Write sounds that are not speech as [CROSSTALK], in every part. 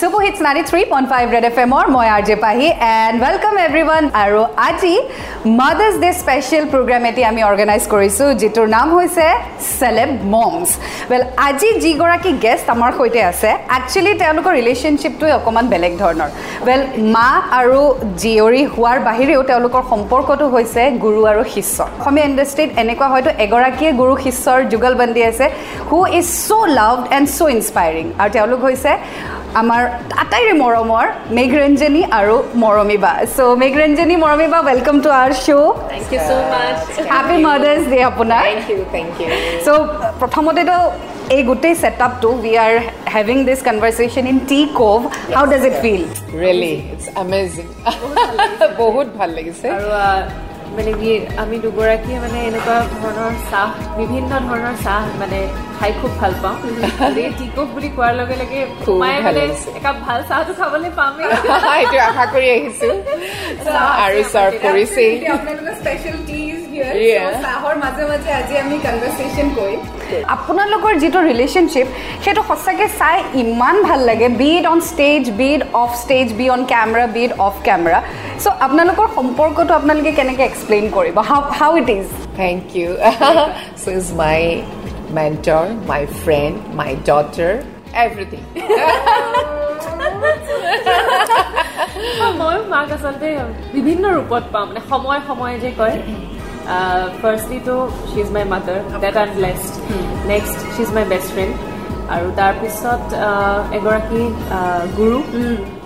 Super Hits 93.5 Red FM or মই R J Pahi and welcome everyone one আৰু আজি mothers day special programme এটি আমি organise কৰিছোঁ যিটোৰ নাম হৈছে চেলেব মমছ ৱেল আজি যিগৰাকী গেষ্ট আমাৰ সৈতে আছে একচুৱেলি তেওঁলোকৰ ৰিলেশ্যনশ্বিপটোৱে অকণমান বেলেগ ধৰণৰ ৱেল মা আৰু জীয়ৰী হোৱাৰ বাহিৰেও তেওঁলোকৰ সম্পৰ্কটো হৈছে গুৰু আৰু শিষ্য অসমীয়া ইণ্ডাষ্ট্ৰীত এনেকুৱা হয়তো এগৰাকীয়ে গুৰু শিষ্যৰ যুগলবন্দী আছে who is so' loved and so' inspiring আৰু তেওঁলোক হৈছে আমাৰ আটাইৰে মৰমৰ মেঘৰঞ্জনী আৰু মৰমী বা চ' মেঘৰঞ্জনী মৰমী বা welcome to our show' much. Happy mothers day আপোনাৰ. চ' প্ৰথমতেতো এই গোটেই ছেটআপটো we are having this conversation in tea cove how does it feel Really, it's amazing. [LAUGHS] বহুত ভাল লাগিছে। মানে কি আমি দুগৰাকীয়ে মানে এনেকুৱা ধৰণৰ চাহ বিভিন্ন ধৰণৰ চাহ মানে খাই খুব ভাল পাওঁ। টিকফ বুলি কোৱাৰ লগে লগে সোমাই মানে। একাপ ভাল চাহটো খাবলৈ পামেই। [LAUGHS] এইটো আশা কৰি আহিছো। আৰু চাৰ্ভ কৰিছেই Yeah. চাহৰ মাজে মাজে আজি আমি কনভাৰ্চেশ্যন কৰিম। আপোনালোকৰ যিটো ৰিলেশ্যনশ্বিপ সেইটো সঁচাকৈ চাই ইমান ভাল লাগে। Be it on stage be it off stage be on camera be it off camera so' আপোনালোকৰ সম্পৰ্কটো আপোনালোকে কেনেকৈ এক্সপ্লেইন কৰিব? How how it is thank you so' is my mentor my friend my daughter everything মই মাক আচলতে বিভিন্ন ৰূপত পাওঁ মানে সময় সময় যে কয়। ফাৰ্ষ্টলিটো she is my mother that am blessed next she is my best friend আৰু তাৰপিছত এগৰাকী গুৰু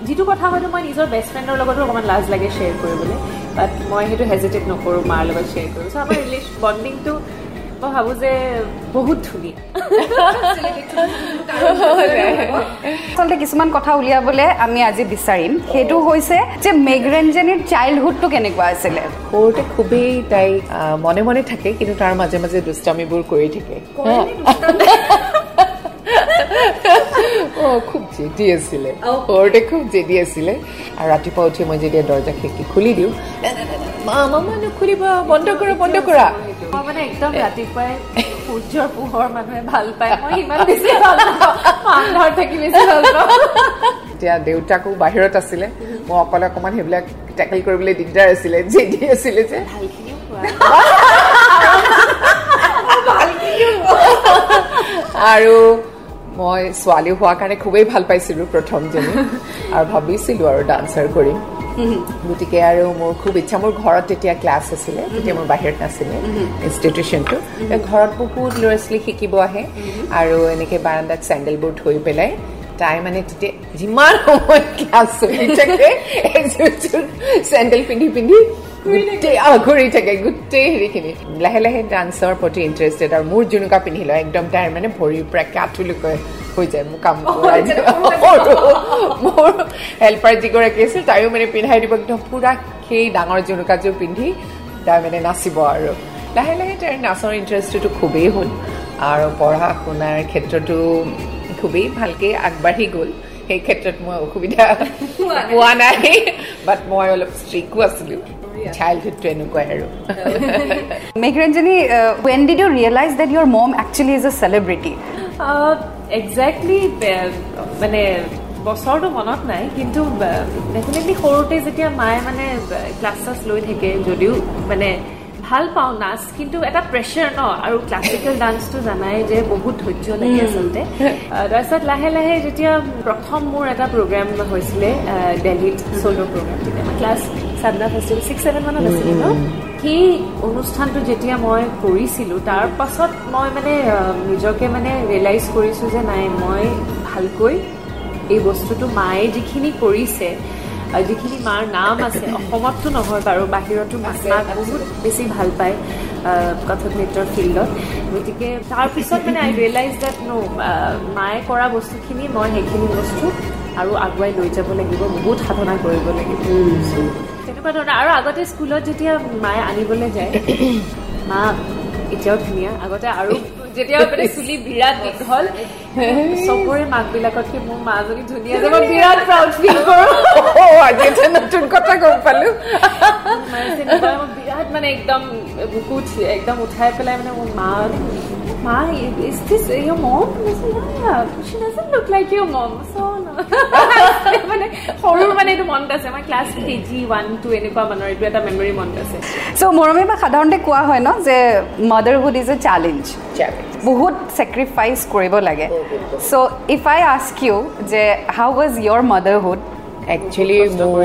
যিটো কথা হয়তো মই নিজৰ বেষ্ট ফ্ৰেণ্ডৰ লগতো অকণমান লাজ লাগে শ্বেয়াৰ কৰিবলৈ বাট মই সেইটো হেজিটেট নকৰোঁ মাৰ লগত শ্বেয়াৰ কৰোঁ চ' আমাৰ ৰিলেশ্যন বণ্ডিংটো মই ভাবোঁ যে বহুত ধুনীয়া। আচলতে কিছুমান কথা উলিয়াবলৈ আমি আজি বিচাৰিম। সেইটো হৈছে যে মেঘৰঞ্জনীৰ চাইল্ডহুডটো কেনেকুৱা আছিলে? সৰুতে খুবেই তাই মনে মনে থাকে কিন্তু তাৰ মাজে মাজে দুষ্টামিবোৰ কৰি থাকে। অ খুব জেদি আছিলে। সৰুতে খুব জেদি আছিলে। আৰু ৰাতিপুৱা উঠি মই যেতিয়া দৰ্জা খিৰিকী খুলি দিওঁ মা মামা নুখুলিবা বন্ধ কৰা বন্ধ কৰা। মই মানে একদম ৰাতিপুৱাই সূৰ্যৰ পোহৰ মানুহে ভাল পায়। মই [LAUGHS] ইমান বেছি ভাল নাপাওঁ। আন্ধাৰ থাকি বেছি ভাল পাওঁ। এতিয়া দেউতাকো বাহিৰত আছিলে। মই অকলে অকণমান সেইবিলাক টেকেল কৰিবলৈ দিগদাৰ আছিলে জেদি আছিলে যে। আৰু মই ছোৱালী হোৱাৰ কাৰণে খুবেই ভাল পাইছিলোঁ প্ৰথমজনী। [LAUGHS] আৰু ভাবিছিলোঁ আৰু ডান্সাৰ কৰিম। গতিকে আৰু মোৰ খুব ইচ্ছা মোৰ ঘৰত তেতিয়া ক্লাছ আছিলে তেতিয়া মোৰ বাহিৰত নাছিলে ইনষ্টিটিউশ্যনটো ঘৰত বহুত ল'ৰা ছোৱালী শিকিব আহে আৰু এনেকৈ বাৰাণ্ডাত চেণ্ডেলবোৰ থৈ পেলাই তাই মানে তেতিয়া যিমান সময় ক্লাছ চলি থাকে এযোৰ চেণ্ডেল পিন্ধি পিন্ধি গোটেই আহ, ঘূৰি থাকে গোটেই হেৰিখিনি লাহে লাহে ডান্সৰ প্ৰতি ইণ্টাৰেষ্টেড আৰু মোৰ জুনুকা পিন্ধি লয় একদম তাইৰ মানে ভৰিৰ পৰা কাঠুলকৈ হৈ যায় মোৰ কাম মোৰ হেল্পাৰ যিগৰাকী আছিল তাইও মানে পিন্ধাই দিব একদম পূৰা সেই ডাঙৰ জুনুকাযোৰ পিন্ধি তাই মানে নাচিব আৰু লাহে লাহে তাইৰ নাচৰ ইণ্টাৰেষ্টটো খুবেই হ'ল আৰু পঢ়া শুনাৰ ক্ষেত্ৰতো খুবেই ভালকৈ আগবাঢ়ি গ'ল সেই ক্ষেত্ৰত মই অসুবিধা পোৱা নাই বাট মই অলপ ষ্ট্ৰিকো আছিলোঁ চাইল্ডহুডটো এনেকুৱাই আৰু Meghranjani when did you realize that your mom actually is a celebrity exactly মানে বছৰটো মনত নাই কিন্তু ডেফিনেটলি সৰুতে যেতিয়া মায়ে মানে ক্লাছ চাছ লৈ থাকে যদিও মানে ভাল পাওঁ নাচ কিন্তু এটা প্ৰেছাৰ ন আৰু ক্লাছিকেল ডান্সটো জানাই যে বহুত ধৈৰ্য লাগে আচলতে। তাৰপিছত লাহে লাহে যেতিয়া প্ৰথম মোৰ এটা প্ৰগ্ৰেম হৈছিলে দেলহিত চ'ল' প্ৰগ্ৰেম তেতিয়া মই ক্লাছ চান্দা ফেষ্টিভেল ছিক্স ছেভেন মানত আছিলোঁ ন? সেই অনুষ্ঠানটো যেতিয়া মই কৰিছিলোঁ তাৰ পাছত মই মানে নিজকে মানে ৰিয়েলাইজ কৰিছোঁ যে নাই মই ভালকৈ এই বস্তুটো মায়ে যিখিনি কৰিছে যিখিনি মাৰ নাম আছে অসমততো নহয় বাৰু বাহিৰতো মাক বহুত বেছি ভাল পায় কথক নৃত্যৰ ফিল্ডত। গতিকে তাৰপিছত মানে আই ৰিয়েলাইজ ডেট ন মায়ে কৰা বস্তুখিনি মই সেইখিনি বস্তু আৰু আগুৱাই লৈ যাব লাগিব বহুত সাধনা কৰিব লাগিব। তেনেকুৱা ধৰণৰ। আৰু আগতে স্কুলত যেতিয়া মায়ে আনিবলৈ যায় মা এতিয়াও ধুনীয়া। আগতে আৰু যেতিয়া মানে চুলি বিৰাট দীঘল চবৰে মাক বিলাকতকে মোৰ মাজনী ধুনীয়া যে মই বিৰাট প্ৰাউড ফিল কৰোঁ। আজি এটা নতুন কথা গম পালো। বিৰাট মানে একদম বুকু একদম উঠাই পেলাই মানে মোৰ মা মা your mom? I said, yeah, she doesn't look like your mom. So, no. মানে সৰুৰ মানে এইটো মনত আছে আমাৰ class K G one two এনেকুৱা মানৰ এইটো এটা মেমৰি মনত আছে চ' মৰমী বা সাধাৰণতে কোৱা হয় ন যে মাডাৰহুড ইজ এ চেলেঞ্জ. বহুত ছেক্ৰিফাইচ কৰিব লাগে so' if I ask you যে how was your motherhood actually মোৰ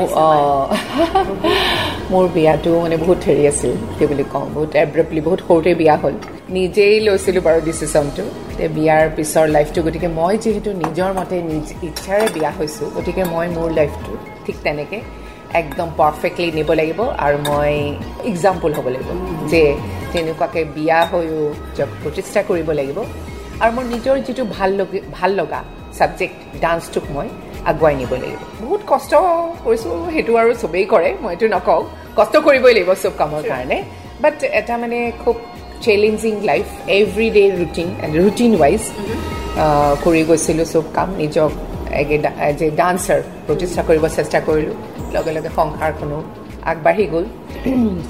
[LAUGHS] মোৰ বিয়াটো মানে বহুত হেৰি আছিল কি বুলি কওঁ বহুত এব্ৰপলি বহুত সৰুতে বিয়া হ'ল নিজেই লৈছিলোঁ বাৰু ডিচিশ্যনটো যে বিয়াৰ পিছৰ লাইফটো গতিকে মই যিহেতু নিজৰ মতে নিজ ইচ্ছাৰে বিয়া হৈছোঁ গতিকে মই মোৰ লাইফটো ঠিক তেনেকৈ একদম পাৰফেক্টলি নিব লাগিব আৰু মই এক্সাম্পল হ'ব লাগিব যে তেনেকুৱাকৈ বিয়া হৈও নিজক প্ৰতিষ্ঠা কৰিব লাগিব। আৰু মোৰ নিজৰ যিটো ভাল লগি ভাল লগা ছাবজেক্ট ডান্সটোক মই আগুৱাই নিব লাগিব। বহুত কষ্ট কৰিছোঁ সেইটো আৰু চবেই কৰে মই এইটো নকওঁ কষ্ট কৰিবই লাগিব চব কামৰ কাৰণে। বাট এটা মানে খুব challenging life every day routine routine wise কৰি গৈছিলোঁ চব কাম নিজক এজ এ ডান্সাৰ প্ৰতিষ্ঠা কৰিব চেষ্টা কৰিলোঁ লগে লগে সংসাৰখনো আগবাঢ়ি গ'ল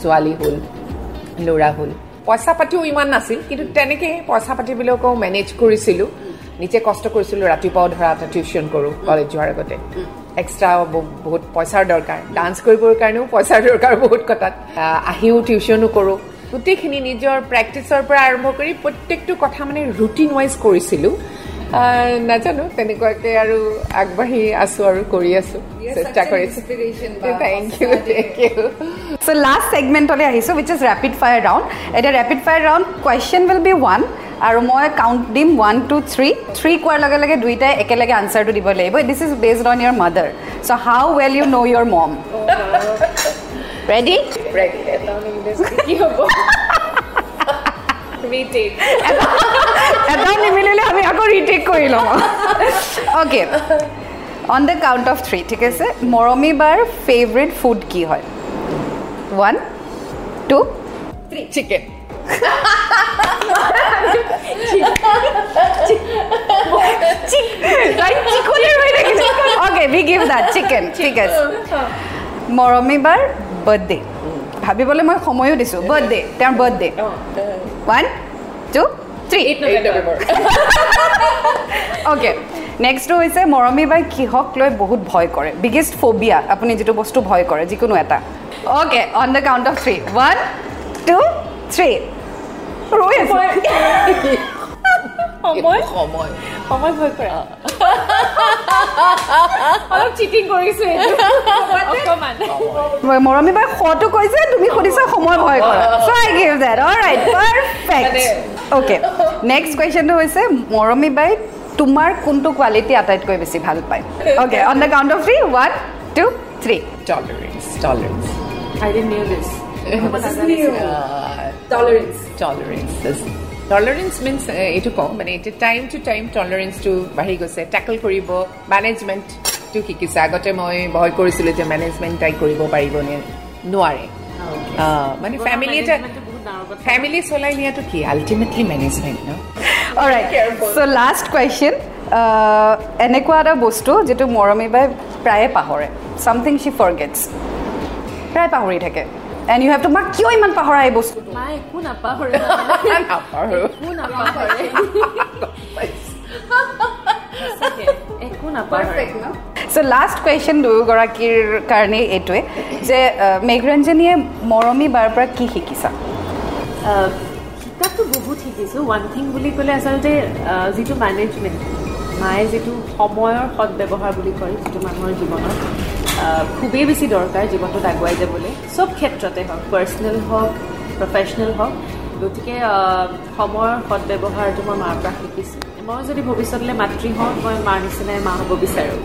ছোৱালী হ'ল ল'ৰা হ'ল পইচা পাতিও ইমান নাছিল কিন্তু তেনেকৈ পইচা পাতিবিলাকো মেনেজ কৰিছিলোঁ নিজে কষ্ট কৰিছিলোঁ ৰাতিপুৱাও ধৰা এটা টিউশ্যন কৰোঁ কলেজ যোৱাৰ আগতে এক্সট্ৰা বহুত পইচাৰ দৰকাৰ ডান্স কৰিবৰ কাৰণেও পইচাৰ দৰকাৰ বহুত কথাত আহ, আহিও টিউশ্যনো কৰোঁ গোটেইখিনি নিজৰ প্ৰেক্টিছৰ পৰা আৰম্ভ কৰি প্ৰত্যেকটো কথা মানে ৰুটিন ৱাইজ কৰিছিলোঁ নাজানো তেনেকুৱাকৈ আৰু আগবাঢ়ি আছোঁ আৰু কৰি আছোঁ। চেষ্টা কৰিছোঁ। Thank you thank you so' last ছেগমেণ্টলৈ আহিছোঁ which is rapid fire round এতিয়া rapid fire round question will be one আৰু মই কাউণ্ট দিম ওৱান টু থ্ৰী থ্ৰী কোৱাৰ লগে লগে দুইটাই একেলগে আনচাৰটো দিব লাগিব। This is based on your mother so' how well you know' your mom ready কি হ'ব Retake. এটাও নিমিলিলে আমি আকৌ ৰিটেক কৰি ল'ম okay on the count of three ঠিক আছে মৰমী বাৰ ফেভৰেট ফুড কি হয় one two chicken okay be give that chicken ঠিক আছে মৰমী বাৰ বাৰ্থডে ভাবিবলৈ মই সময়ো দিছোঁ। বাৰ্থডে তেওঁৰ birthday one two three. Okay নেক্সটটো হৈছে মৰমী বাই কিহক লৈ বহুত ভয় কৰে। বিগেষ্ট ফবিয়া আপুনি যিটো বস্তু ভয় কৰে যিকোনো এটা। Okay on the count of three one two three ৰৈ আছো। সময়। [LAUGHS] সময়? সময়। ভয় কৰা। অলপ চিটিং কৰিছো [LAUGHS] মৰমী বাই শটো কৈছে তুমি সুধিছা সময় ভয় কৰা। So' I give that all right perfect okay next কুৱেশ্যনটো হৈছে মৰমী বাই তোমাৰ কোনটো কোৱালিটি আটাইতকৈ বেছি ভাল পায়? Okay on the count of three one two three tolerance tolerance. I didn't know this. [LAUGHS] uh, Tolerance. tolerance. Is- tolerance means uh, এইটো কওঁ মানে এতিয়া টাইম টু টাইম টলাৰেঞ্চটো বাঢ়ি গৈছে। টেকল কৰিব মেনেজমেণ্টটো শিকিছে। আগতে মই ভয় কৰিছিলোঁ যে মেনেজমেণ্ট তাই কৰিব পাৰিব নে নোৱাৰে মানে ফেমিলি এটা। ফেমিলি চলাই নিয়াটো কি? আল্টিমেটলি মেনেজমেণ্ট ন অলৰাইট চ' লাষ্ট কুৱেশ্যন এনেকুৱা এটা বস্তু যিটো মৰমী বাই প্ৰায়ে পাহৰে। ছামথিং শ্বি ফৰগেটছ প্ৰায় পাহৰি থাকে। এণ্ড ইউ হেভ টু মাক কিয় ইমান পাহৰা এই বস্তুটো? একো নাপাহৰে। [LAUGHS] [LAUGHS] একো চ' লাষ্ট কুৱেশ্যন দুয়োগৰাকীৰ কাৰণে এইটোৱে যে মেঘৰঞ্জনীয়ে মৰমী বাৰ পৰা কি শিকিছা? কিতাপটো বহুত শিকিছোঁ। ওৱান থিং বুলি ক'লে আচলতে যিটো মেনেজমেণ্ট মায়ে যিটো সময়ৰ সদব্যৱহাৰ বুলি কয় যিটো মানুহৰ জীৱনত খুবেই বেছি দৰকাৰ জীৱনটোত আগুৱাই যাবলৈ। চব ক্ষেত্ৰতে হওক পাৰ্চনেল হওক প্ৰফেচনেল হওক গতিকে সময়ৰ সদব্যৱহাৰটো মই মাৰ পৰা শিকিছোঁ। মই যদি ভৱিষ্যতলৈ মাতৃ হওঁ মই মাৰ নিচিনাই মা হ'ব বিচাৰোঁ।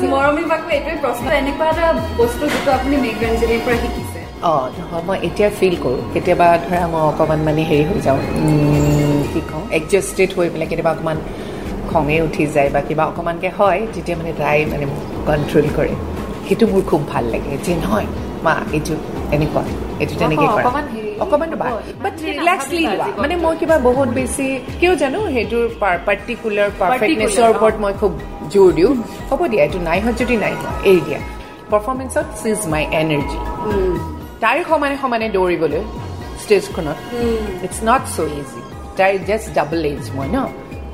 [LAUGHS] মৰমী বাকো এইটোৱে প্ৰশ্ন এনেকুৱা এটা বস্তু যিটো আপুনি মেঘৰঞ্জনীৰ পৰা শিকিছে। অঁ নহয় মই এতিয়া ফিল কৰোঁ। কেতিয়াবা ধৰা মই অকণমান মানে হেৰি হৈ যাওঁ কি কওঁ এডজাষ্টেড হৈ পেলাই কেতিয়াবা অকণমান খঙে উঠি যায় বা কিবা অকণমানকৈ হয় তেতিয়া মানে তাই মানে কণ্ট্ৰল কৰে। সেইটো মোৰ খুব ভাল লাগে যে নহয় মা এইটো এনেকুৱা এইটো তেনেকৈ কৰা। অকণমান। বাট ৰিলেক্সলি লোৱা। মানে মই কিবা বহুত বেছি কিয় জানো সেইটোৰ পাৰ্টিকুলাৰ পাৰফেক্টনেছৰ ওপৰত মই খুব জোৰ দিওঁ। হ'ব দিয়া এইটো নাই হোৱা যদি নাই হোৱা এৰি দিয়া। পাৰফৰ্মেঞ্চত চিজ মাই এনাৰ্জি তাইৰ সমানে সমানে দৌৰিবলৈ ষ্টেজখনত ইটছ নট চ' ইজি তাইৰ জাষ্ট ডাবল এজ মই ন।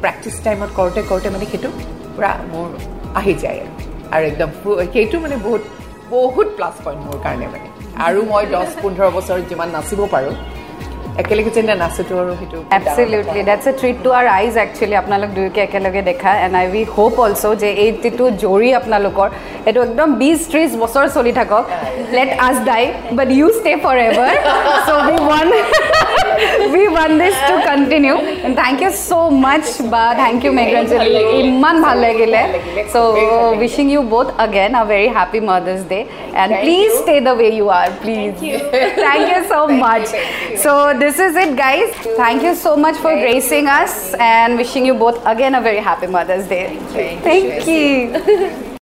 প্ৰেক্টিচ টাইমত কৰোঁতে কৰোঁতে মানে সেইটো পূৰা মোৰ আহি যায় আৰু। আৰু একদম সেইটো মানে বহুত বহুত প্লাছ পইণ্ট মোৰ কাৰণে মানে। আৰু মই দহ পোন্ধৰ বছৰ যিমান নাচিব পাৰোঁ একেলগে যেনে নাচোতো আৰু সেইটো absolutely that's a treat to our eyes actually আপোনালোক দুয়োকে একেলগে দেখা। And I we hope also' যে এই যিটো জৰি আপোনালোকৰ এইটো একদম বিছ ত্ৰিছ বছৰ চলি থাকক। Let us die but you stay forever so' we one we one this to continue and thank you so' much বা থেংক ইউ মেঘৰঞ্জলি ইমান ভাল লাগিলে so' wishing you both again a very happy Mother's Day and please stay the way you are please thank you so much so this is it guys thank you so much for gracing us and wishing you both again a very happy Mother's Day Thank you, thank Shweta. you